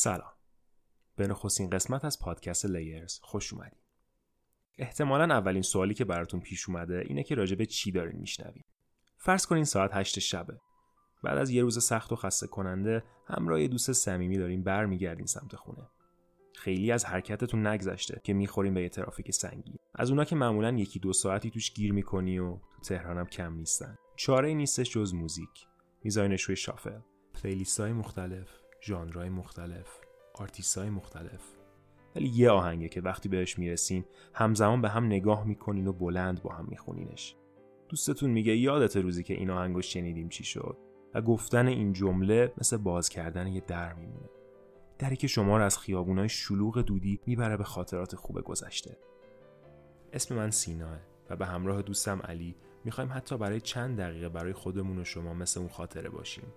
سلام. به نخستین قسمت از پادکست لیرز خوش اومدید احتمالا اولین سوالی که براتون پیش اومده اینه که راجع به چی دارین میشنوید فرض کنین ساعت هشت شبه. بعد از یه روز سخت و خسته کننده همراه یه دوست صمیمی دارین برمیگردین سمت خونه. خیلی از حرکتتون نگذشته که می‌خورین به یه ترافیک سنگی از اونا که معمولا یکی دو ساعتی توش گیر می‌کنی و تو تهرانم کم نیستن. چاره نیستش جز موزیک. میذارینش روی shuffle. playlist های مختلف. ژانرهای مختلف آرتیست های مختلف. ولی یه آهنگه که وقتی بهش می‌رسین همزمان به هم نگاه می‌کنین و بلند با هم میخونینش. دوستتون میگه یادته روزی که این آهنگو شنیدیم چی شد؟ و گفتن این جمله مثل باز کردن یه در میمونه. دری که شما رو از خیابونای شلوغ دودی می‌بره به خاطرات خوب گذشته. اسم من سیناه و به همراه دوستم علی می‌خوایم حتی برای چند دقیقه برای خودمون و شما مثل اون خاطره باشیم.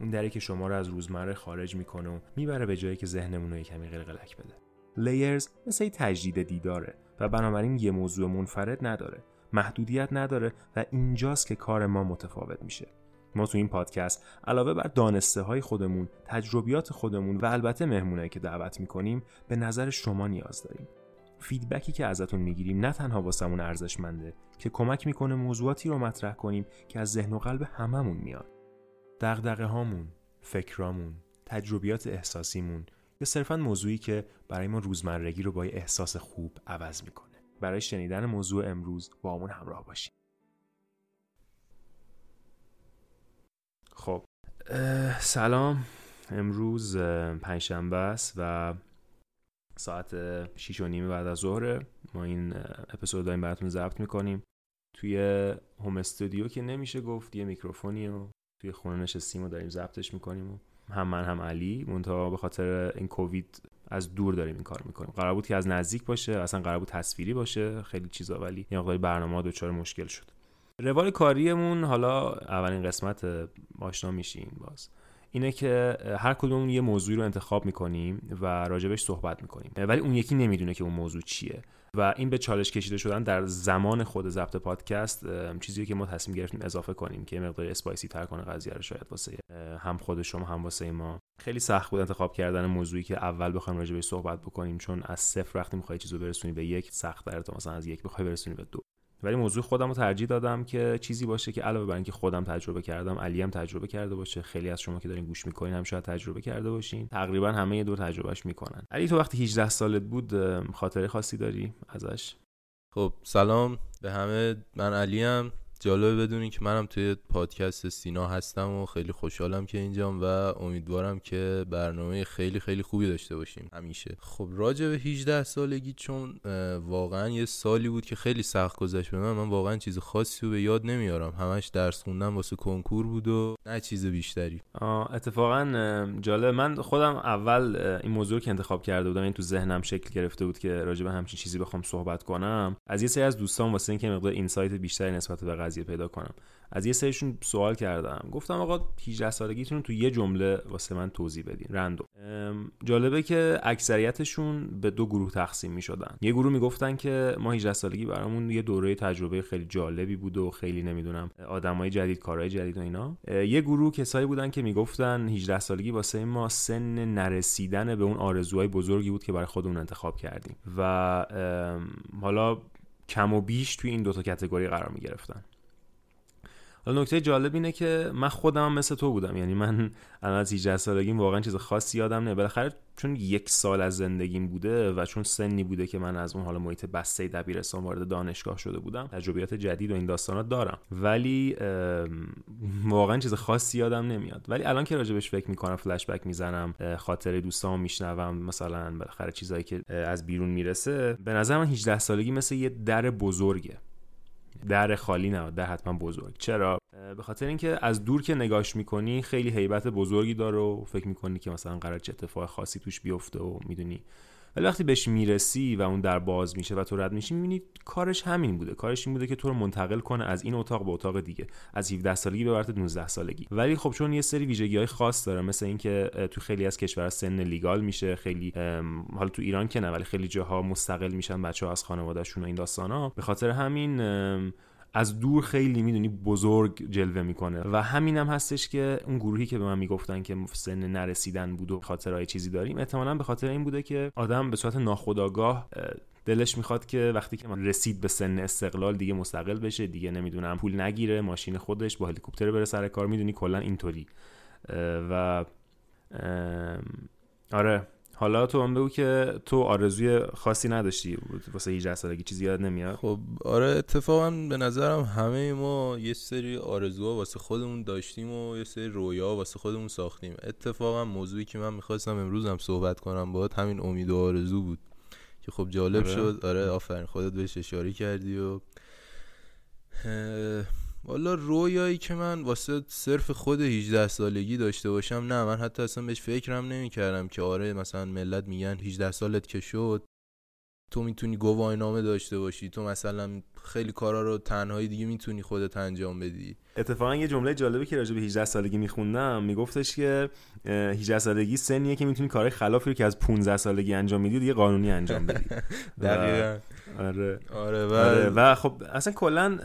اون دری که شما رو از روزمره خارج می‌کنه و می‌بره به جایی که ذهنمون رو یه کمی قلقلک بده. لیرز مثل تجدید دیداره و بنابراین یه موضوع منفرد نداره محدودیت نداره و اینجاست که کار ما متفاوت میشه. ما تو این پادکست علاوه بر دانسته های خودمون تجربیات خودمون و البته مهمونایی که دعوت می‌کنیم به نظر شما نیاز داریم. فیدبکی که ازتون می‌گیریم نه تنها واسمون ارزشمنده که کمک می‌کنه موضوعاتی رو مطرح کنیم که از ذهن و قلب هممون میاد. دغدغه هامون فکرامون تجربیات احساسیمون یا صرفا موضوعی که برای ما روزمرگی رو با احساس خوب عوض می‌کنه. برای شنیدن موضوع امروز با همون همراه باشیم. خب سلام. امروز پنجشنبه است و ساعت 6 و نیم بعد از ظهر. ما این اپیزود داریم براتون ضبط می‌کنیم. توی هوم استودیو که نمیشه گفت یه میکروفونی و توی خونه نشستیم و داریم ضبطش می‌کنیم و هم من هم علی منتها به خاطر این کووید از دور داریم این کار می‌کنیم. قرار بود که از نزدیک باشه اصلا قرار بود تصویری باشه خیلی چیزا ولی یه مقداری برنامه دچار مشکل شد. روال کاریمون حالا اولین قسمت آشنا میشین باز. اینه که هر کدوم یه موضوعی رو انتخاب می‌کنیم و راجبش صحبت می‌کنیم. ولی اون یکی نمی‌دونه که اون موضوع چیه. و این به چالش کشیده شدن در زمان خود ضبط پادکست چیزی که ما تصمیم گرفتیم اضافه کنیم که مقدار اسپایسی تر کنه قضیه رو شاید واسه هم خود شما هم واسه ما. خیلی سخت بود انتخاب کردن موضوعی که اول بخوایم راجع بهش صحبت بکنیم چون از صفر وقتی می‌خوای چیزو برسونی به یک سخت تا مثلا از یک بخوای برسونی به دو. ولی موضوع خودم رو ترجیح دادم که چیزی باشه که علاوه بر اینکه خودم تجربه کردم علی هم تجربه کرده باشه. خیلی از شما که دارین گوش می‌کنین هم شاید تجربه کرده باشین. تقریبا همه دور تجربهش می‌کنن. علی تو وقتی 18 سالت بود خاطره خاصی داری ازش؟ خب سلام. به همه. من علی هم جالبه بدونین که منم توی پادکست سینا هستم و خیلی خوشحالم که اینجام و امیدوارم که برنامه خیلی خیلی خوبی داشته باشیم همیشه. خب راجع به 18 سالگی چون واقعا یه سالی بود که خیلی سخت گذشت به من. من واقعا چیز خاصی رو به یاد نمیارم. همش درس خوندم واسه کنکور بود و نه چیز بیشتری. اتفاقا جالب. من خودم اول این موضوع که انتخاب کرده بودم این تو ذهنم شکل گرفته بود که راجع به همچین چیزی بخوام صحبت کنم. از یه سری از دوستان واسه اینکه مقدار اینسایت بیشتری نسبت به قضیه پیدا کنم. از یه سریشون سوال کردم. گفتم آقا 18 سالگیتون تو یه جمله واسه من توضیح بدین. رندوم. جالبه که اکثریتشون به دو گروه تقسیم می شدن یه گروه می‌گفتن که ما 18 سالگی برامون یه دوره تجربه خیلی جالبی بود و خیلی نمی‌دونم آدمای جدید کارهای جدید و اینا. یه گروه کسایی بودن که می‌گفتن 18 سالگی واسه ما سن نرسیدن به اون آرزوهای بزرگی بود که برای خودمون انتخاب کردیم. و حالا کم و بیش توی این دوتا کتگوری قرار می گرفتن حالا نکته جالب اینه که من خودم مثل تو بودم. یعنی من الان از 18 سالگیم واقعا چیز خاصی یادم نه بالاخره چون یک سال از زندگیم بوده و چون سنی بوده که من از اون حالا محیط بسته دبیرستان وارد دانشگاه شده بودم تجربیات جدید و این داستانات دارم. ولی واقعا چیز خاصی یادم نمیاد. ولی الان که راجبش فکر می‌کنم فلش بک می‌زنم خاطر دوستامو میشنوم مثلا بالاخره چیزایی که از بیرون می‌رسه. به نظر من 18 سالگی مثل یه در بزرگه. در خالی نه در حتما بزرگ. چرا؟ به خاطر اینکه از دور که نگاش می‌کنی خیلی هیبت بزرگی داره و فکر می‌کنی که مثلا قرار چه اتفاق خاصی توش بیفته و می‌دونی ولی وقتی بهش می‌رسی و اون در باز میشه و تو رد میشی می‌بینی کارش همین بوده. کارش این بوده که تو رو منتقل کنه از این اتاق به اتاق دیگه. از 17 سالگی به 19 سالگی. ولی خب چون یه سری ویژگی های خاص داره مثل اینکه تو خیلی از کشورها سن لیگال میشه خیلی حالا تو ایران که نه ولی خیلی جاها مستقل میشن بچه ها از خانوادهشون و این داستانا. به خاطر همین از دور خیلی می‌دونی بزرگ جلوه می‌کنه. و همینم هم هستش که اون گروهی که به من می‌گفتن که سن نرسیدن بود و خاطرهای چیزی داریم احتمالا به خاطر این بوده که آدم به صورت ناخودآگاه دلش می‌خواد که وقتی که من رسید به سن استقلال دیگه مستقل بشه دیگه نمی‌دونم پول نگیره ماشین خودش با هلیکوپتر بره سر کار می‌دونی کلا اینطوری. و آره. حالا تو هم بگو که تو آرزوی خاصی نداشتی واسه 18 سالگی چیزی یاد نمیاد؟ خب آره اتفاقا به نظرم همه ما یه سری آرزوها واسه خودمون داشتیم و یه سری رویا واسه خودمون ساختیم. اتفاقا موضوعی که من می‌خواستم امروز هم صحبت کنم باید همین امید و آرزو بود که خب جالب آره. شد. آره آفرین خودت بهش اشاره کردی و والا رویایی که من واسه صرف خود 18 سالگی داشته باشم نه من حتی اصلا بهش فکرم نمی کردم که آره مثلا ملت میگن 18 سالت که شد. تو می‌تونی گواهینامه داشته باشی. تو مثلا خیلی کارا رو تنهایی دیگه می‌تونی خودت انجام بدی. اتفاقا یه جمله جالبی که راجع به 18 سالگی میخوندم میگفتش که 18 سالگی سنیه که می‌تونی کارهای خلافی رو که از 15 سالگی انجام میدی دیگه قانونی انجام بدی. دقیقاً. آره. آره و, آره و خب اصلا کلا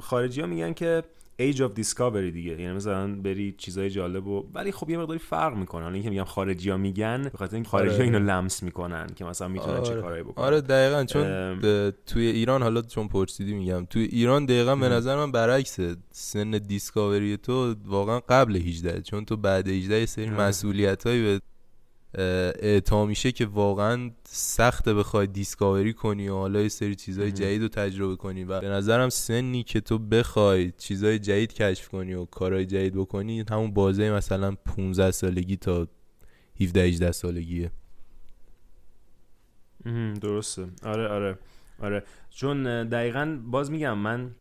خارجی ها میگن که Age of Discovery دیگه. یعنی مثلا بری چیزای جالب و ولی خب یه مقداری فرق می‌کنه. حالا اینکه میگم خارجی ها میگن به خاطر اینکه خارجی ها اینو لمس می‌کنن که مثلا می‌تونن آره. چه کارایی بکنن. آره دقیقا. چون توی ایران حالا چون پرسیدی میگم توی ایران دقیقا به نظر من برعکسه. سن دیسکاوری تو واقعا قبل 18 چون تو بعد 18 یه سری مسئولیت به اعطا میشه که واقعا سخته بخوای دیسکاوری کنی و حالا یه سری چیزای جدید رو تجربه کنی و به نظرم سنی که تو بخوای چیزای جدید کشف کنی و کارهای جدید بکنی همون بازه مثلا 15 سالگی تا 17 18 سالگیه. درسته. آره آره آره. چون دقیقا باز میگم من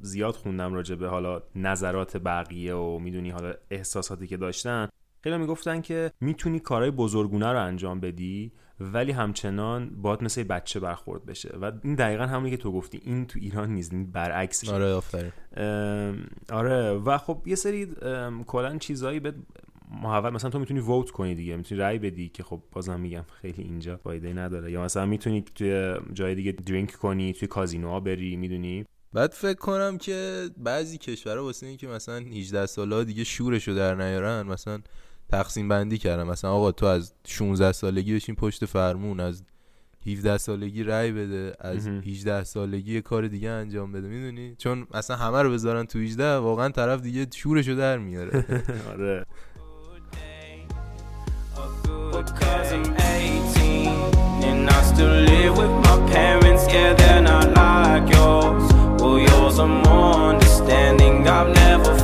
زیاد خوندم راجع به حالا نظرات بقیه و می‌دونی حالا احساساتی که داشتن. خیلی می‌گفتن که می‌تونی کارهای بزرگونه رو انجام بدی ولی همچنان باید مثل بچه برخورد بشه. و این دقیقا همونی که تو گفتی. این تو ایران نیست این برعکس آره آفرین. آره. و خب یه سری کلا چیزایی به محول مثلا تو می‌تونی ووت کنی دیگه. می‌تونی رای بدی که خب بازم میگم خیلی اینجا فایده نداره. یا مثلا می‌تونی توی جای دیگه درینک کنی توی کازینوها بری می‌دونی؟ بعد فکر کنم که بعضی کشورها واسه اینکه مثلا 18 ساله دیگه شورشو در نیارن مثلا تقسیم بندی کردم مثلا آقا تو از 16 سالگی بشین پشت فرمون از 17 سالگی رای بده از 18 سالگی کار دیگه انجام بده می‌دونی چون مثلا همه رو بذارن تو 18 واقعا طرف دیگه شورشو در میاره آره حالا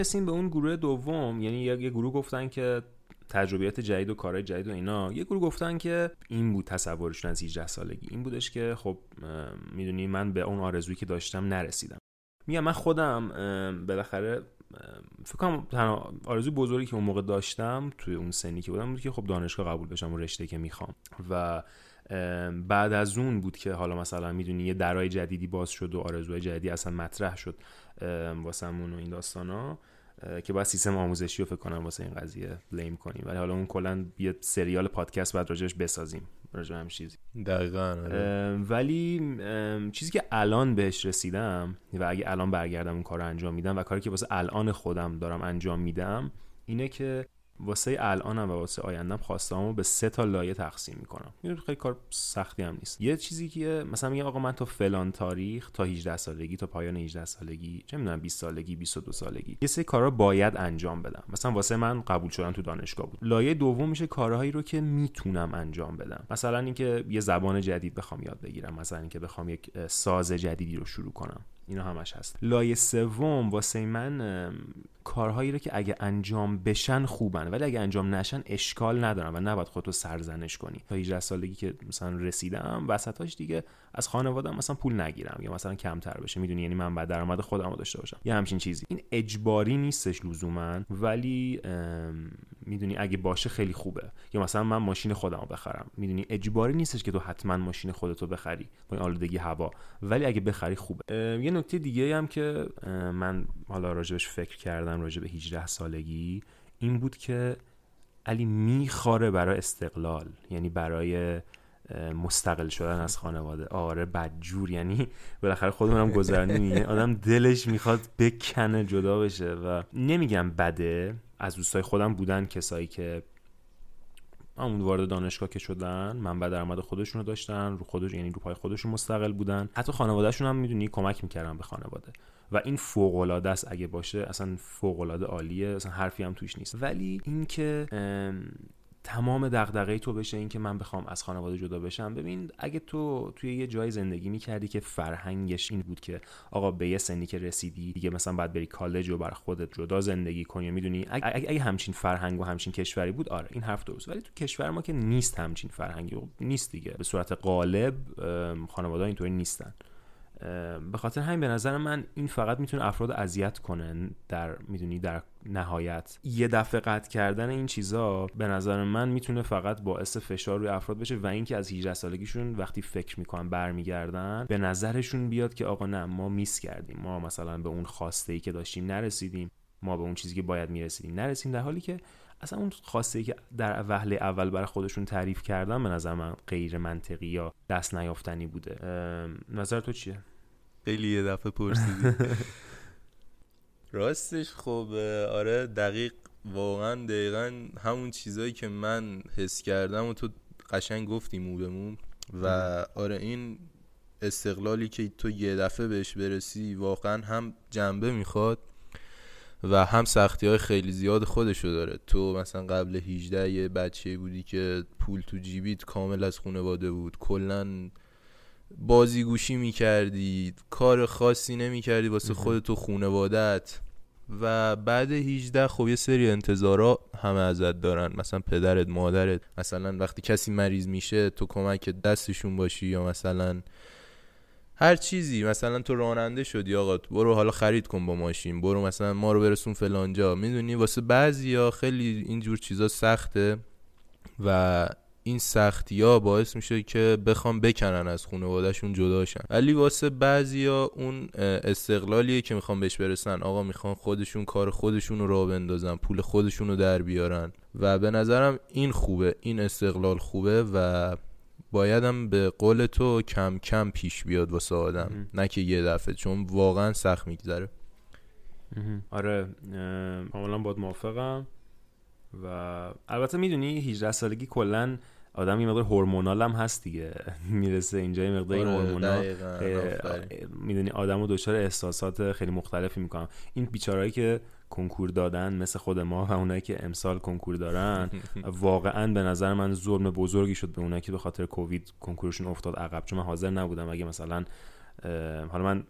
می‌رسیم به اون گروه دوم. یعنی یه گروه گفتن که تجربیات جدید و کارهای جدید و اینا. یه گروه گفتن که این بود تصورشون از 18 سالگی. این بودش که خب می‌دونی من به اون آرزویی که داشتم نرسیدم. میگم من خودم بالاخره فکر کنم تنها آرزوی بزرگی که اون موقع داشتم توی اون سنی که بودم بود که خب دانشگاه قبول بشم و رشته که می‌خوام. و بعد از اون بود که حالا مثلا می‌دونی یه درای جدیدی باز شد و آرزوهای جدیدی اصلا مطرح شد. واسمون و این داستانا که باید سیستم آموزشی رو فکر کنم واسه این قضیه بلیم کنیم ولی حالا اون کلا یه سریال پادکست بعد راجعش بسازیم راجع هم چیزی دقیقا آره. ولی چیزی که الان بهش رسیدم و اگه الان برگردم اون کار رو انجام میدم و کاری که واسه الان خودم دارم انجام میدم اینه که واسه الانم و واسه آیندم خواستامو به سه تا لایه تقسیم می‌کنم. این خیلی کار سختی هم نیست. یه چیزی که مثلا میگم آقا من تا فلان تاریخ تا 18 سالگی تا پایان 18 سالگی چه می‌دونم 20 سالگی 22 سالگی یه سری کارا باید انجام بدم. مثلا واسه من قبول شدن تو دانشگاه بود. لایه دوم میشه کارهایی رو که می‌تونم انجام بدم. مثلا اینکه یه زبان جدید بخوام یاد بگیرم. مثلا اینکه بخوام یک ساز جدیدی رو شروع کنم. اینا همش هست. لایه سوم واسه من کارهایی رو که اگه انجام بشن خوبن. ولی اگه انجام نشن اشکال ندارم و نباید خودتو سرزنش کنی. تا 18 سالگی که مثلا رسیدم وسطاش دیگه از خانواده‌ام مثلا پول نگیرم یا مثلا کمتر بشه. می‌دونی یعنی من بعد درآمد خودم رو داشته باشم. یه همچین چیزی. این اجباری نیستش لزوما ولی می‌دونی اگه باشه خیلی خوبه. یا مثلا من ماشین خودمو بخرم. می‌دونی اجباری نیستش که تو حتما ماشین خودتو بخری. با این آلودگی هوا. ولی اگه بخری خوبه. یه نکته دیگه هم که من حالا راجبش فکر کردم راجب 18 سالگی این بود که علی میخاره برای استقلال یعنی برای مستقل شدن از خانواده. آره بدجور. یعنی بالاخره خودمونم گذرنیم آدم دلش می‌خواد بکنه جدا بشه. و نمیگم بده. از دوستای خودم بودن کسایی که همون وارد دانشگاه که شدن منبع درآمد خودشونو داشتن رو خودش یعنی رو پای خودشون مستقل بودن. حتی خانوادهشون هم می‌دونی کمک می‌کردن به خانواده. و این فوق العاده است اگه باشه اصلا فوق العاده عالیه اصلا حرفی هم توش نیست. ولی اینکه تمام دغدغه تو بشه این که من بخوام از خانواده جدا بشم. ببین اگه تو توی یه جای زندگی می‌کردی که فرهنگش این بود که آقا به یه سنی که رسیدی دیگه مثلا باید بری کالج و بر خودت جدا زندگی کنی می‌دونی اگه, اگه, همچین فرهنگ و همچین کشوری بود آره این حرف درست. ولی تو کشور ما که نیست همچین فرهنگی نیست دیگه. به صورت غالب خانواده اینطوری نیستن. به خاطر همین به نظر من این فقط می‌تونه افراد اذیت کنه در می‌دونی در نهایت. یه دفعه قطع کردن این چیزا به نظر من می‌تونه فقط باعث فشار روی افراد بشه و اینکه از 18 سالگیشون وقتی فکر می‌کنن برمیگردن به نظرشون بیاد که آقا نه ما میس کردیم. ما مثلا به اون خواسته ای که داشتیم نرسیدیم. ما به اون چیزی که باید می‌رسیدیم نرسیدیم در حالی که اصلا اون خواسته ای که در وهله اول برای خودشون تعریف کردن به نظر من غیر منطقی یا دست نیافتنی بوده. نظر تو چیه؟ خیلی یه دفعه پرسیدی. راستش خب آره دقیق واقعا دقیقا همون چیزایی که من حس کردم و تو قشنگ گفتی مو بمون و آره این استقلالی که تو یه دفعه بهش برسی واقعا هم جنبه می‌خواد و هم سختی های خیلی زیاد خودشو داره. تو مثلا قبل 18 یه بچه بودی که پول تو جیبیت کامل از خانواده بود. کلا بازیگوشی می‌کردی کار خاصی نمی‌کردی واسه خودت و خونوادت و بعد 18 خب یه سری انتظارا همه ازت دارن. مثلا پدرت مادرت. مثلا وقتی کسی مریض میشه تو کمک دستشون باشی یا مثلا هر چیزی. مثلا تو راننده شدی آقا برو حالا خرید کن با ماشین. برو مثلا ما رو برسون فلانجا. می‌دونی؟ واسه بعضیا خیلی اینجور چیزا سخته. و این سختی ها باعث میشه که بخوام بکنن از خانوادهشون جداشن ولی واسه بعضیا اون استقلالیه که می‌خوام بهش برسن. آقا می‌خوان خودشون کار خودشون رو راه بندازن پول خودشون رو در بیارن. و به نظرم این خوبه این استقلال خوبه و بایدم به قول تو کم کم پیش بیاد واسه آدم. نه که یه دفعه چون واقعا سخت میگذره. آره کاملا باید موافقم. و البته می‌دونی 18 سالگی کلا آدم یه مقدار هورمونال هم هست دیگه. می‌رسه اینجا یه مقدار این آره، هورمونا می‌دونی آدمو دچار احساسات خیلی مختلفی می‌کنم. این بیچارهایی که کنکور دادن مثل خود ما و اونایی که امسال کنکور دارن واقعا به نظر من ظلم بزرگی شد به اونایی که به خاطر کووید کنکورشون افتاد. عقب چون من حاضر نبودم. اگه مثلا حالا من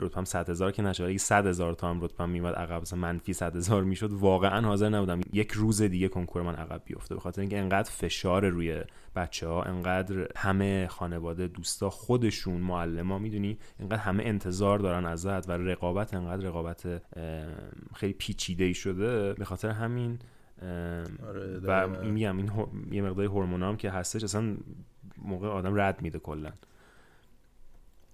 رتبم 100 هزار که نشه. اگه 100 هزار تا هم رتبم میومد عقب مثلا منفی 100 هزار می‌شد واقعا حاضر نبودم یک روز دیگه کنکور من عقب بیفته. به خاطر اینکه انقدر فشار روی بچه ها انقدر همه خانواده دوستا خودشون معلم می‌دونی انقدر همه انتظار دارن ازت و رقابت انقدر رقابت خیلی پیچیده ای شده. به خاطر همین آره و میگم این یه مقدار هورمونام که هستش اصلا موقع آدم رد میده کلا.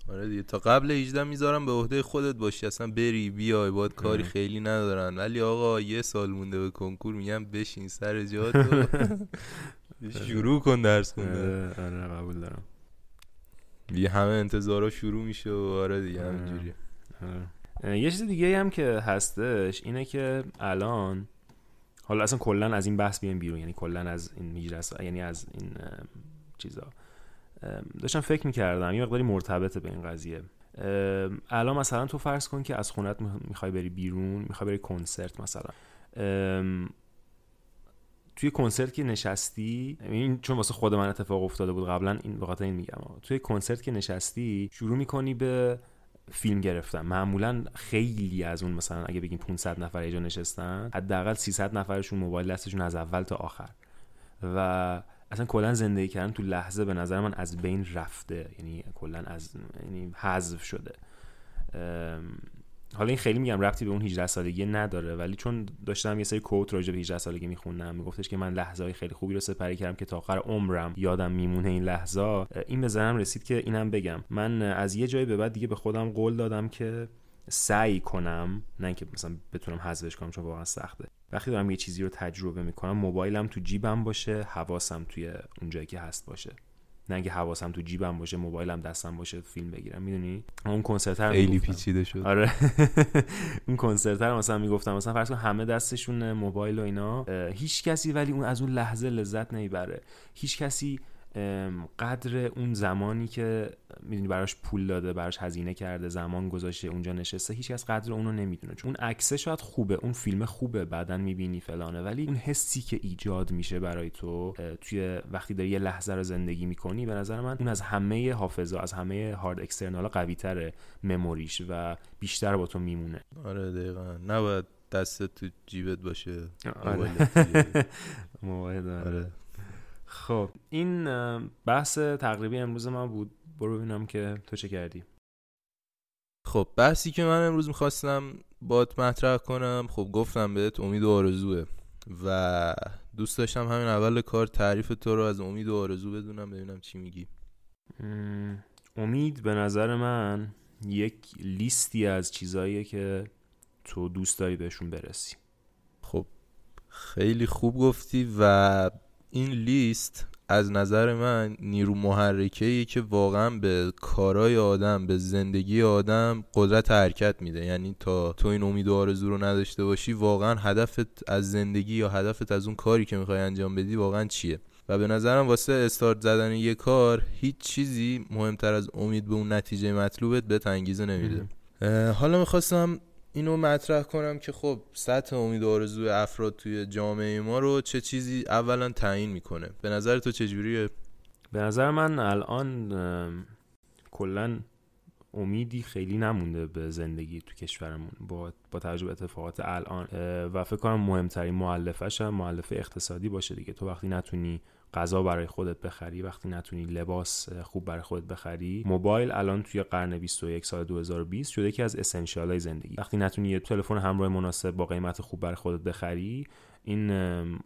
آره دیگه. تا قبل 18 می‌ذارم به عهده خودت باشی. اصلا بری بیای. باید کاری خیلی ندارن. ولی آقا یه سال مونده به کنکور میگم بشین سر جات شروع کن درس خونده آره،, قبول دارم. یه همه انتظارا شروع میشه و آره دیگه. همینجوریه. آره. یه چیز دیگه هم که هستش اینه که الان حالا اصلا کلا از این بحث بیایم بیرون. یعنی کلا از این یعنی از این چیزا. داشتم فکر می‌کردم یه مقداری مرتبطه به این قضیه. الان مثلا تو فرض کن که از خونت می‌خوای بری بیرون می‌خوای بری کنسرت مثلا. توی کنسرت که نشستی این چون واسه خود من اتفاق افتاده بود قبلا این به این میگم. توی کنسرت که نشستی شروع می‌کنی به فیلم گرفتن. معمولا خیلی از اون مثلا اگه بگیم 500 نفر اینجا نشستن حداقل 300 نفرشون موبایل دستشون از اول تا آخر. و اصلا کلا زندگی کردن تو لحظه به نظر من از بین رفته. یعنی کلا از یعنی حذف شده. حالا این خیلی میگم ربطی به اون 18 سالگی نداره ولی چون داشتم یه سری کوت راجع به 18 سالگی میخوندم میگفتش که من لحظه های خیلی خوبی رو سپری کردم که تا آخر عمرم یادم میمونه این لحظه. این به ذهنم رسید که اینم بگم. من از یه جایی به بعد دیگه به خودم قول دادم که سعی کنم نه اینکه مثلا بتونم حذفش کنم چون واقعا سخته. وقتی دارم یه چیزی رو تجربه می‌کنم موبایلم تو جیبم باشه حواسم توی اون جایی که هست باشه. نه اینکه حواسم تو جیبم باشه موبایلم دستم باشه فیلم بگیرم. می‌دونی؟ اون کنسرت رو خیلی پیچیده شد آره. اون کنسرت رو مثلا می‌گفتم. مثلا فرض کن همه دستشون موبایل و اینا. هیچ کسی ولی اون از اون لحظه لذت نمی‌بره. هیچ کسی قدر اون زمانی که می‌دونی براش پول داده براش هزینه کرده زمان گذاشته اونجا نشسته هیچکس قدر اونو نمی‌دونه. چون اون عکسه شاید خوبه اون فیلم خوبه بعدا می‌بینی فلانه ولی اون حسی که ایجاد میشه برای تو توی وقتی داری یه لحظه رو زندگی می‌کنی به نظر من اون از همه حافظه از همه هارد اکسترنال قوی تره مموریش و بیشتر با تو میمونه. آره دقیقا. نباید دستت تو جیبت باشه. آره. موبایل آره. خب این بحث تقریبی امروز ما بود. برو ببینم که تو چه کردی. خب بحثی که من امروز می‌خواستم بات مطرح کنم خب گفتم بهت امید و آرزوه و دوست داشتم همین اول کار تعریف تو رو از امید و آرزو بدونم ببینم چی میگی. امید به نظر من یک لیستی از چیزاییه که تو دوست داری بهشون برسی. خب خیلی خوب گفتی و این لیست از نظر من نیرو محرکه که واقعا به کارای آدم به زندگی آدم قدرت حرکت میده. یعنی تا تو این امید و آرزو رو نداشته باشی واقعا هدفت از زندگی یا هدفت از اون کاری که می‌خوای انجام بدی واقعا چیه؟ و به نظرم واسه استارت زدن یه کار هیچ چیزی مهمتر از امید به اون نتیجه مطلوبت به انگیزه نمیده. حالا می‌خواستم اینو مطرح کنم که خب سطح امید و آرزوی افراد توی جامعه ما رو چه چیزی اولا تعیین می‌کنه. به نظر تو چجوریه؟ به نظر من الان کلا امیدی خیلی نمونده به زندگی تو کشورمون با با توجه به اتفاقات الان. و فکر کنم مهمترین معلفش هم معلفه اقتصادی باشه دیگه. تو وقتی نتونی غذا برای خودت بخری وقتی نتونی لباس خوب برای خودت بخری. موبایل الان توی قرن 21 سال 2020 شده یکی از اسنشیال های زندگی. وقتی نتونی یه تلفن همراه مناسب با قیمت خوب برای خودت بخری این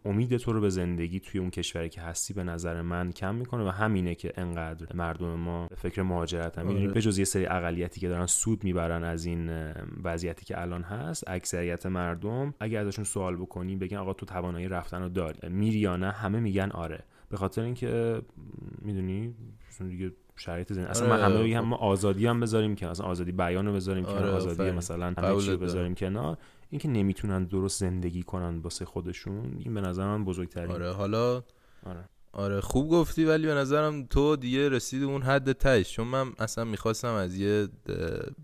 امید تو رو به زندگی توی اون کشوری که هستی به نظر من کم می‌کنه و همینه که انقدر مردم ما فکر مهاجرت هم آره. به جز یه سری اقلیتی که دارن سود می‌برن از این وضعیتی که الان هست اکثریت مردم اگر ازشون سوال بکنی بگن آقا تو توانایی رفتن رو داری. میری یا نه همه میگن آره. به خاطر اینکه می‌دونی دیگه شرایط زندگی اصلا من همه بگم ما آزادی هم بذاریم که اصلا آزادی بیان رو بذاریم آره آزادی مثلا همه چی رو بذاریم کنار. اینکه نمی‌تونن درست زندگی کنن واسه خودشون این به نظر من بزرگترین آره حالا آره. آره خوب گفتی ولی به نظرم تو دیگه رسید اون حد تش چون من اصلا می‌خواستم از یه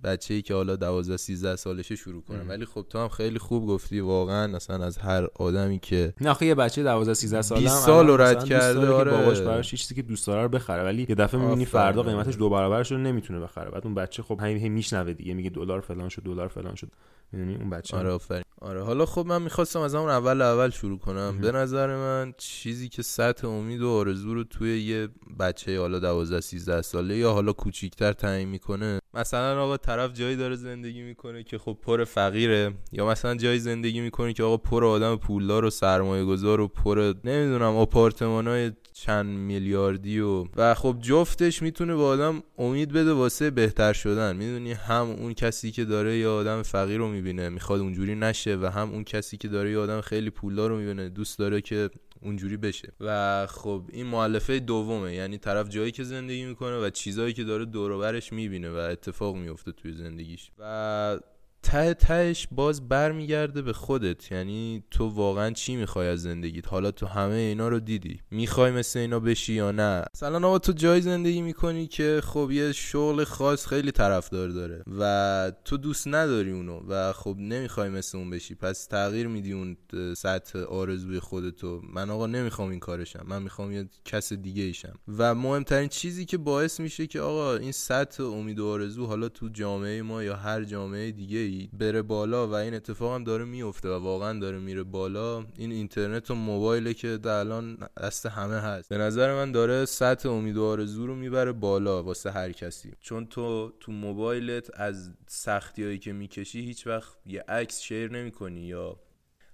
بچه ای که حالا 12 13 سالشه شروع کنم. ولی خب تو هم خیلی خوب گفتی. واقعا اصلا از هر آدمی که نه یه بچه 12 13 ساله 20 سال رو رد کرده آره. باباش براش چیزی که دوست داره رو بخره. ولی یه دفعه می‌بینی فردا قیمتش دو برابر شده نمی‌تونه بخره. بعد اون بچه خب همین میشنوه دیگه. میگه دلار فلان شد دلار فلان شد. می‌دونی؟ اون بچه آره آفرین. آره حالا خب من می‌خواستم از همون اول اول شروع کنم. به نظر من چیزی که سطح امید و آرزو رو توی یه بچه حالا 12 13 ساله یا حالا کوچیکتر تعیین می‌کنه. مثلا آقا طرف جایی داره زندگی می‌کنه که خب پر فقیره یا مثلا جایی زندگی می‌کنه که آقا پر آدم پولدار و سرمایه گذار و پر نمی‌دونم آپارتمانای چند میلیاردی و و خب جفتش می‌تونه به آدم امید بده واسه بهتر شدن. می‌دونی هم اون کسی که داره یه آدم فقیر رو می‌بینه می‌خواد اونجوری نشه و هم اون کسی که داره یه آدم خیلی پولدار رو می‌بینه دوست داره که اونجوری بشه. و خب این معلفه دومه یعنی طرف جایی که زندگی می‌کنه و چیزایی که داره دوروبرش می‌بینه و اتفاق میفته توی زندگیش. و ته تهش باز برمیگرده به خودت. یعنی تو واقعا چی می‌خوای از زندگیت؟ حالا تو همه اینا رو دیدی. می‌خوای مثل اینا بشی یا نه؟ مثلا آقا تو جای زندگی می‌کنی که خب یه شغل خاص خیلی طرفدار داره و تو دوست نداری اونو و خب نمی‌خوای مثل اون بشی. پس تغییر میدی اون سطح آرزوی خودتو. من آقا نمی‌خوام این کارشم. من می‌خوام یه کس دیگه ایشم. و مهمترین چیزی که باعث میشه که آقا این سطح امید و آرزو حالا تو جامعه ما یا هر جامعه دیگه ای بره بالا و این اتفاق هم داره میفته و واقعا داره میره بالا. این اینترنت و موبایله که در الان دست همه هست. به نظر من داره سطح امید و آرزو رو می‌بره بالا واسه هر کسی. چون تو تو موبایلت از سختی که می‌کشی هیچ وقت یه عکس شیر نمی‌کنی یا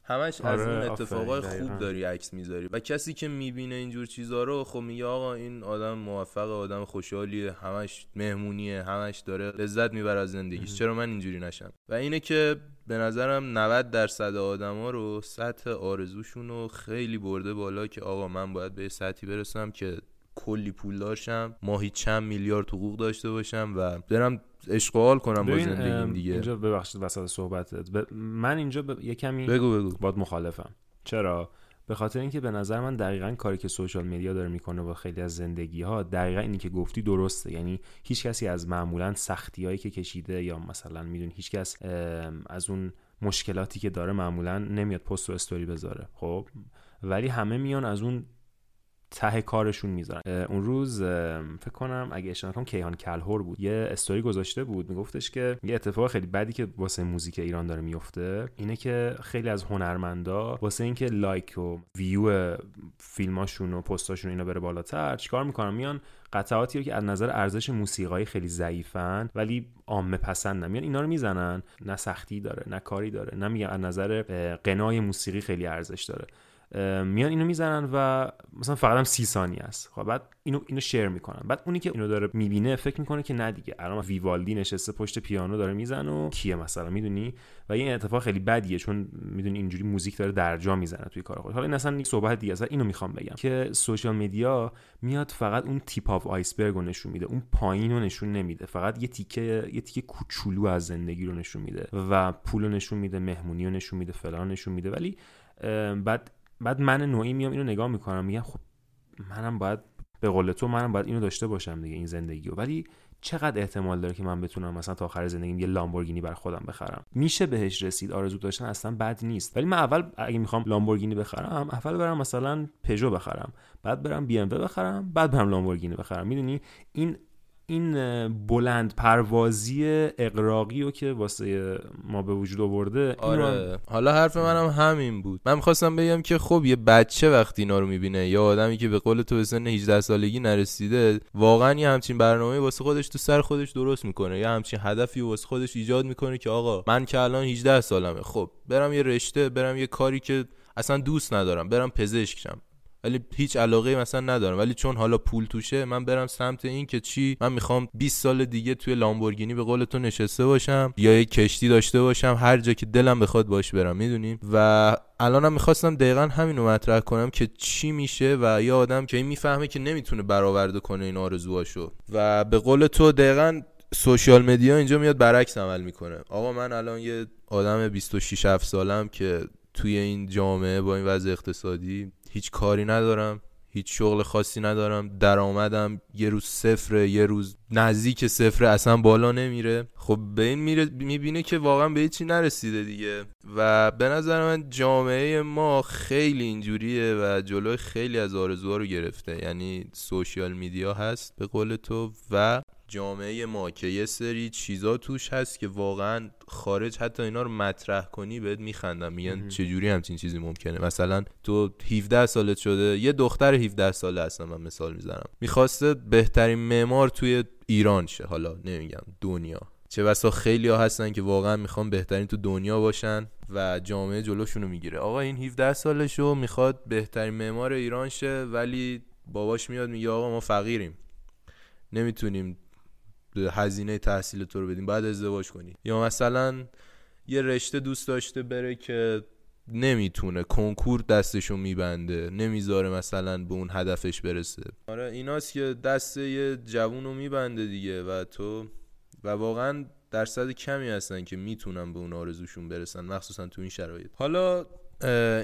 همش از آره، اون اتفاقای آفرین، خوب. داری عکس می‌ذاری. و کسی که می‌بینه اینجور چیزا رو خب میگه آقا این آدم موفق آدم خوشحالیه همش مهمونیه همش داره لذت می‌بره از زندگیش. چرا من اینجوری نشم؟ و اینه که به نظرم 90 درصد آدما رو سطح آرزوشون رو خیلی برده بالا که آقا من باید به سطحی برسم که کلی پول داشتم. ماهی چند میلیارد حقوق داشته باشم و برم حال کنم با زندگیم دیگه. اینجا ببخشید وسط صحبتت. ب- من اینجا ب... یه کمی بگو بگو. باد مخالفم. چرا؟ به خاطر اینکه به نظر من دقیقا کاری که سوشال میدیا داره می‌کنه با خیلی از زندگی ها دقیقا اینی که گفتی درسته. یعنی هیچ کسی از معمولا سختی هایی که کشیده یا مثلا میدون هیچ کس از اون مشکلاتی که داره معمولا نمیاد پست و استوری بذاره. خب؟ ولی همه میان از اون ته کارشون می‌ذارن. اون روز فکر کنم اگه اشتباه نکنم کیهان کلهور بود. یه استوری گذاشته بود میگفتش که یه اتفاق خیلی بدی که واسه موزیک ایران داره میفته اینه که خیلی از هنرمندا واسه اینکه لایک و ویو فیلماشون و پستاشون اینا بره بالاتر چیکار می‌کنن؟ میان قطعاتی رو که از نظر ارزش موسیقایی خیلی ضعیفن ولی عامه پسندن. میان اینا رو می‌زنن. نه سختی داره نه کاری داره. نه میگن از نظر قنای موسیقی خیلی ارزش داره. میان اینو می‌زنن و مثلا فقط هم سی ثانیه است. خب بعد اینو اینو share می‌کنن. بعد اونی که اینو داره می‌بینه فکر می‌کنه که نه دیگه. الان ویوالدی نشسته پشت پیانو داره می‌زنه و کیه مثلا می‌دونی؟ و این اتفاق خیلی بدیه چون می‌دونی اینجوری موزیک داره درجا می‌زنه توی کار خود. حالا این اصلا یک صحبت دیگه است. اینو می‌خوام بگم که social media میاد فقط اون tip of iceberg رو نشون میده اون پایین رو نشون نمیده. فقط یه تیکه یه تیکه کوچولو از زندگی رو نشون میده و پول رو نشون میده مهمونی رو نشون میده فلان نشون میده. ولی بعد بعد من نوعی میام اینو نگاه می‌کنم میگم خب منم باید به قول تو منم باید اینو داشته باشم دیگه این زندگی ولی چقدر احتمال داره که من بتونم مثلا تا آخر زندگیم یه لامبورگینی بر خودم بخرم؟ میشه بهش رسید آرزو داشتن اصلا بد نیست. ولی من اول اگه می‌خوام لامبورگینی بخرم اول برم مثلا پژو بخرم بعد برم بی ام بخرم بعد برم لامبورگینی بخرم. می‌دونی؟ این این بلند پروازی اقراقی رو که واسه ما به وجود آورده آره. حالا حرف منم همین بود. من می‌خواستم بگم که خب یه بچه وقتی اینا رو می‌بینه یا آدمی که به قول تو به سن 18 سالگی نرسیده واقعا یه همچین برنامه واسه خودش تو سر خودش درست می‌کنه. یا همچین هدفی واسه خودش ایجاد می‌کنه که آقا من که الان 18 سالمه خب برم یه رشته برم یه کاری که اصلا دوست ندارم برم پزشک شم ولی هیچ علاقه مثلا ندارم. ولی چون حالا پول توشه من برم سمت این که چی؟ من می‌خوام 20 سال دیگه توی لامبورگینی به قول تو نشسته باشم یا یه کشتی داشته باشم هر جا که دلم بخواد باش برم می‌دونی؟ و الانم می‌خواستم دقیقا همین رو مطرح کنم که چی میشه و یه آدم که این می‌فهمه که نمی‌تونه برآورده کنه این آرزوهاشو. و به قول تو دقیقا سوشیال مدیا اینجا میاد برعکس عمل می‌کنه. آقا من الان یه آدم 26 7 سالم که توی این جامعه با این وضع اقتصادی هیچ کاری ندارم هیچ شغل خاصی ندارم درآمدم یه روز صفره یه روز نزدیک صفره اصلا بالا نمیره. خب به این میره می‌بینه که واقعا به هیچی نرسیده دیگه. و به نظر من جامعه ما خیلی اینجوریه و جلوی خیلی از آرزوها رو گرفته. یعنی سوشیال میدیا هست به قول تو و جامعه ما که یه سری چیزا توش هست که واقعا خارج حتی اینا رو مطرح کنی بهت میخندن میگن چجوری همچین چیزی ممکنه؟ مثلا تو 17 سالت شده یه دختر 17 ساله هستم من مثال می‌زنم. می‌خواسته بهترین معمار توی ایران شه حالا نمیگم دنیا. چه بسا خیلی ها هستن که واقعا می‌خوان بهترین تو دنیا باشن و جامعه جلوشونو می‌گیره. آقا این 17 سالشو می‌خواد بهترین معمار ایران شه ولی باباش میاد میگه آقا ما فقیریم. نمی‌تونیم هزینه تحصیل تو رو بدیم بعد ازدواج کنی. یا مثلا یه رشته دوست داشته بره که نمی‌تونه کنکور دستشو میبنده نمی‌ذاره مثلا به اون هدفش برسه. آره ایناست که دست یه جوون رو میبنده دیگه و تو و واقعا درصد کمی هستن که می‌تونن به اون آرزوشون برسن مخصوصا تو این شرایط. حالا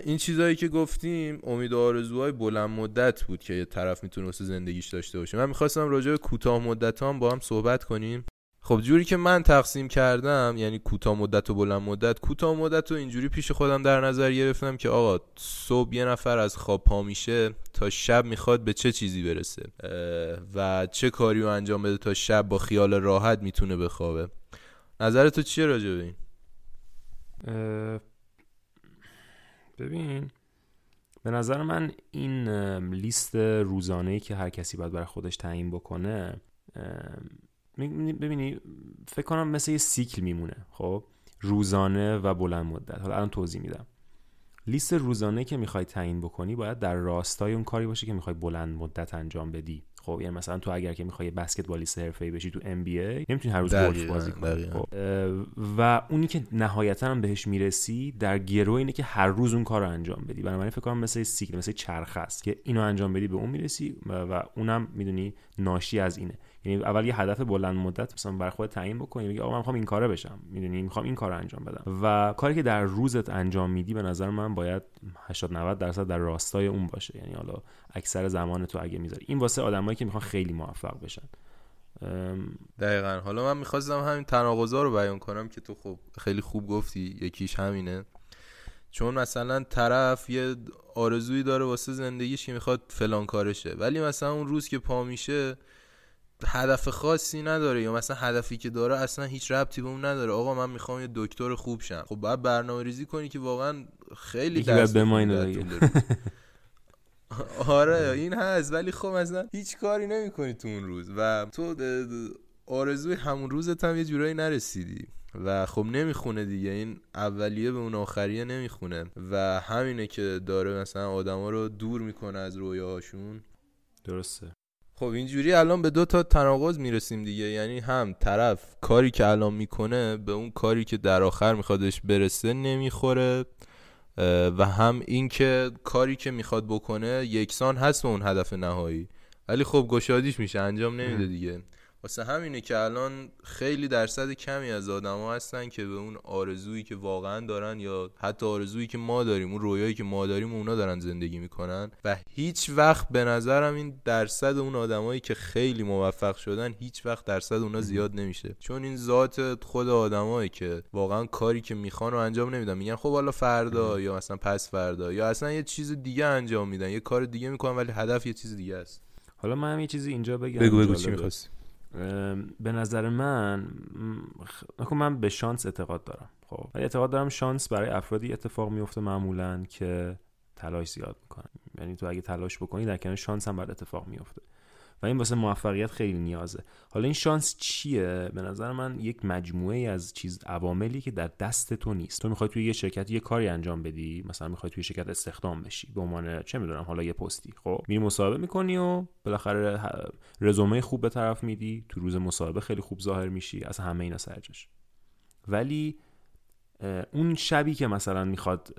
این چیزهایی که گفتیم امید و آرزوهای بلند مدت بود که یه طرف می‌تونه واسه زندگیش داشته باشه. من می‌خواستم راجع به کوتاه مدت هم با هم صحبت کنیم. خب جوری که من تقسیم کردم یعنی کوتاه مدت و بلند مدت کوتاه مدت و اینجوری پیش خودم در نظر گرفتم که آقا صبح یه نفر از خواب پا میشه تا شب می‌خواد به چه چیزی برسه؟ و چه کاری رو انجام بده تا شب با خیال راحت می‌تونه بخوابه؟ نظر تو چیه راجع به این؟ ببین به نظر من این لیست روزانه که هر کسی باید برای خودش تعیین بکنه ببینی فکر کنم مثل یه سیکل میمونه خب؟ روزانه و بلند مدت. حالا الان توضیح میدم. لیست روزانه که می‌خوای تعیین بکنی باید در راستای اون کاری باشه که می‌خوای بلند مدت انجام بدی. خب یعنی مثلا تو اگر که می‌خوای بسکتبالیست حرفه‌ای بشی تو ام بی ای نمی‌تونی هر روز گلف بازی کنی. خب. و اونی که نهایتا هم بهش می‌رسی در گرو اینه که هر روز اون کار رو انجام بدی. بنابراین فکر کنم مثل سیکل مثل چرخ است که اینو انجام بدی به اون می‌رسی و اونم می‌دونی ناشی از اینه. یعنی اول یه هدف بلند مدت مثلا برای خودت تعیین بکنی بگی آقا من می‌خوام این کاره بشم. می‌دونی؟ می‌خوام این کار انجام بدم. و کاری که در روزت انجام میدی به نظر من باید 80 90 درصد در راستای اون باشه. یعنی حالا اکثر زمان تو اگه می‌ذاری. این واسه آدمایی که می‌خوان خیلی موفق بشن. دقیقا. حالا من می‌خواستم همین تناقضا رو بیان کنم که تو خب خیلی خوب گفتی یکیش همینه. چون مثلا طرف یه آرزویی داره واسه زندگیش که می‌خواد فلان کارشه. ولی مثلا اون روز که پا میشه هدف خاصی نداره یا مثلا هدفی که داره اصلا هیچ ربطی به اون نداره. آقا من می‌خوام یه دکتر خوب شم. خب باید برنامه ریزی کنی که واقعا خیلی درست آره این هست. ولی خب مثلا هیچ کاری نمی‌کنی تو اون روز. و تو آرزوی همون روزت هم یه جورایی نرسیدی. و خب نمی‌خونه دیگه. این اولیه به اون آخریه نمی‌خونه. و همینه که داره مثلا آدما رو دور می‌کنه از رویاهاشون. درسته. خب اینجوری الان به دو تا تناقض می‌رسیم دیگه. یعنی هم طرف کاری که الان می‌کنه به اون کاری که در آخر میخوادش برسه نمی‌خوره و هم اینکه کاری که می‌خواد بکنه یکسان هست به اون هدف نهایی. ولی خب گشادیش میشه انجام نمیده دیگه. واسه همینه که الان خیلی درصد کمی از آدما هستن که به اون آرزویی که واقعا دارن یا حتی آرزویی که ما داریم اون رویایی که ما داریم اونا دارن زندگی می‌کنن و هیچ وقت به نظرم این درصد اون آدمایی که خیلی موفق شدن هیچ وقت درصد اونا زیاد نمیشه. چون این ذات خود آدمایی که واقعا کاری که می‌خوان رو انجام نمیدن میگن خب حالا فردا یا مثلا پس فردا یا اصلا یه چیز دیگه انجام میدن یه کار دیگه می‌کنن ولی هدف یه چیز دیگه است. حالا من هم یه چیزی اینجا بگم بگو بگو چی می‌خواستی؟ به نظر من خب من به شانس اعتقاد دارم. خب اعتقاد دارم شانس برای افرادی اتفاق میفته معمولا که تلاش زیاد می‌کنن. یعنی تو اگه تلاش بکنی در کنار شانس هم بعد اتفاق میفته و این واسه موفقیت خیلی نیازه. حالا این شانس چیه؟ به نظر من یک مجموعه از چیز عواملی که در دست تو نیست. تو می‌خوای توی یه شرکت یه کاری انجام بدی مثلا می‌خوای توی شرکت استخدام بشی به عنوان چه می‌دونم حالا یه پستی خب؟ میری مصاحبه می‌کنی و بالاخره رزومه خوب به طرف میدی تو روز مصاحبه خیلی خوب ظاهر میشی از همه اینا سرجش ولی اون شبی که مثلا می‌خواد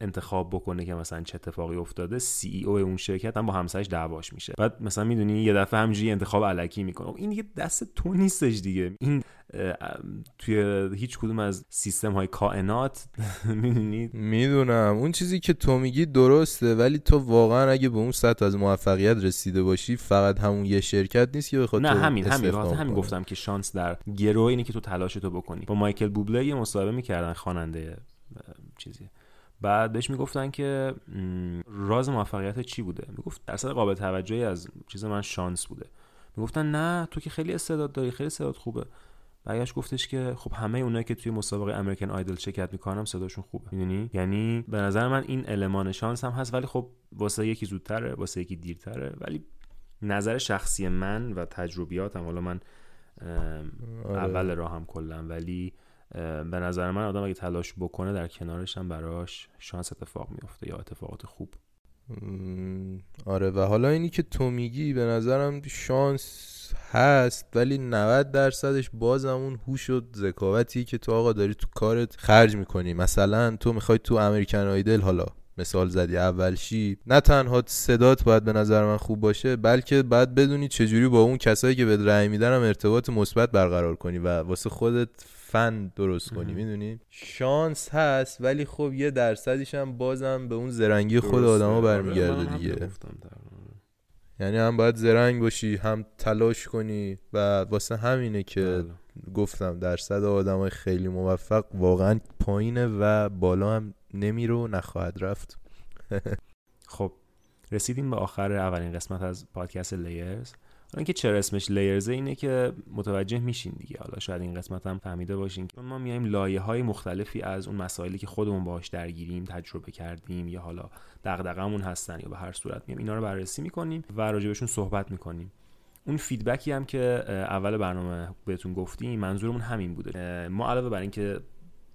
انتخاب بکنه که مثلا چه اتفاقی افتاده سی ای او اون شرکت هم با همسرش دعواش میشه. بعد مثلا می‌دونی یه دفعه همینجوری انتخاب علکی می‌کنه. این دیگه دست تو نیستش دیگه. این توی هیچ کدوم از سیستم های کائنات می‌دونید می‌دونم. اون چیزی که تو میگی درسته ولی تو واقعا اگه به اون سطح از موفقیت رسیده باشی فقط همون یه شرکت نیست که بخواد نه همین همین. همین گفتم که شانس در گرو اینه که تو تلاش تو بکنی. با مایکل بوبله یه مصاحبه می‌کردن خواننده چیزی. بعد بهش می‌گفتن که راز موفقیت چی بوده؟ می‌گفت درصد قابل توجهی از چیز من شانس بوده. می‌گفتن نه تو که خیلی استعداد داری خیلی استعداد خوبه. برگشت گفتش که خب همه اونایی که توی مسابقه امریکن آیدل شرکت می‌کنم صداشون خوبه. می‌دونی؟ یعنی به نظر من این المان شانس هم هست ولی خب واسه یکی زودتره واسه یکی دیرتره. ولی نظر شخصی من و تجربیاتم حالا من آره. اول راهم کلا ولی به نظر من آدم اگه تلاش بکنه در کنارش هم براش شانس اتفاق میفته یا اتفاقات خوب. آره. و حالا اینی که تو میگی به نظرم شانس هست ولی 90 درصدش بازم اون هوش و ذکاوتی که تو آقا داری تو کارت خرج می‌کنی. مثلا تو می‌خوای تو امریکن آیدل حالا مثال زدی اولشی نه تنها صدات باید به نظر من خوب باشه بلکه باید بدونی چجوری با اون کسایی که به رأی میدن ارتباط مثبت برقرار کنی و واسه خودت فن درست کنی می‌دونی؟ شانس هست ولی خب یه درصدیش هم بازم به اون زرنگی خود آدما آره، برمیگرده دیگه. یعنی هم باید زرنگ باشی هم تلاش کنی و واسه همینه که بله. گفتم درصد آدمای خیلی موفق واقعا پایینه و بالا هم نمیره و نخواهد رفت. خب رسیدیم به آخر اولین قسمت از پادکست لیرز اینکه چرا اسمش لیرزه اینه که متوجه میشین دیگه. حالا شاید این قسمت هم فهمیده باشین که ما میایم لایه های مختلفی از اون مسائلی که خودمون باهاش درگیریم تجربه کردیم یا حالا دغدغمون هستن یا به هر صورت میایم اینا رو بررسی می‌کنیم و راجبشون صحبت می‌کنیم. اون فیدبکی هم که اول برنامه بهتون گفتیم منظورمون همین بوده. ما علاوه بر اینکه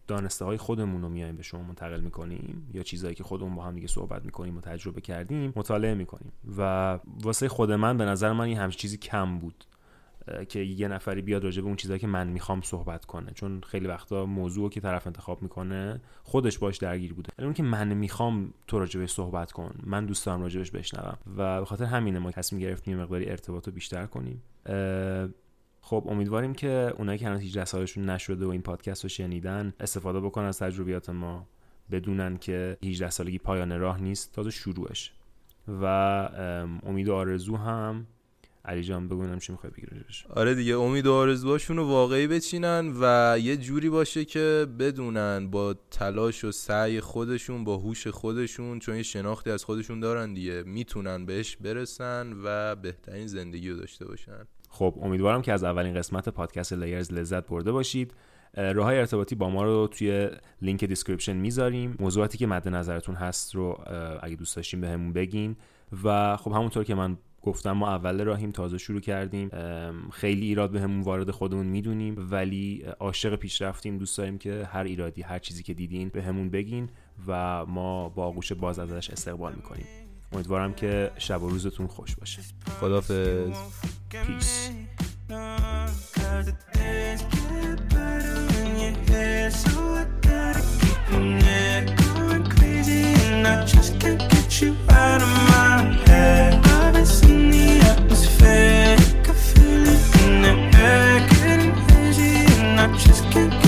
دانسته های خودمون رو میایم به شما منتقل می‌کنیم یا چیزهایی که خودمون با هم دیگه صحبت می‌کنیم و تجربه کردیم مطالعه می‌کنیم. و واسه خود من به نظر من این همچین چیزی کم بود که یه نفری بیاد راجع به اون چیزایی که من می‌خوام صحبت کنه. چون خیلی وقتا موضوعی که طرف انتخاب می‌کنه خودش باش درگیر بوده. اون که من می‌خوام تو راجع صحبت کن. من دوست دارم راجبش بشنوم. و به خاطر همینه ما تصمیم گرفتیم مقداری ارتباط رو بیشتر کنیم. خب امیدواریم که اونایی که هنوز 18 سالشون نشده و این پادکست رو شنیدن استفاده بکنن از تجربیات ما بدونن که 18 سالگی پایان راه نیست تازه شروعش. و امید و آرزو هم. علی جان بگونم چی می‌خوای بگی آره دیگه امید و آرزوهاشون رو واقعی بچینن و یه جوری باشه که بدونن با تلاش و سعی خودشون با هوش خودشون چون یه شناختی از خودشون دارن دیگه می‌تونن بهش برسن و بهترین زندگی رو داشته باشن. خب امیدوارم که از اولین قسمت پادکست Layers لذت برده باشید. راه ارتباطی با ما رو توی لینک description می‌ذاریم. موضوعاتی که مد نظرتون هست رو اگه دوست داشتین بهمون بگین. و خب همونطور که من گفتم ما اول راهیم تازه شروع کردیم. خیلی ایراد بهمون وارد خودمون می‌دونیم. ولی عاشق پیشرفتیم. دوست داریم که هر ایرادی هر چیزی که دیدین بهمون بگین و ما با آغوش باز ازش استقبال می‌کنیم. امیدوارم که شب و روزتون خوش باشه. خدافظ پیس just can't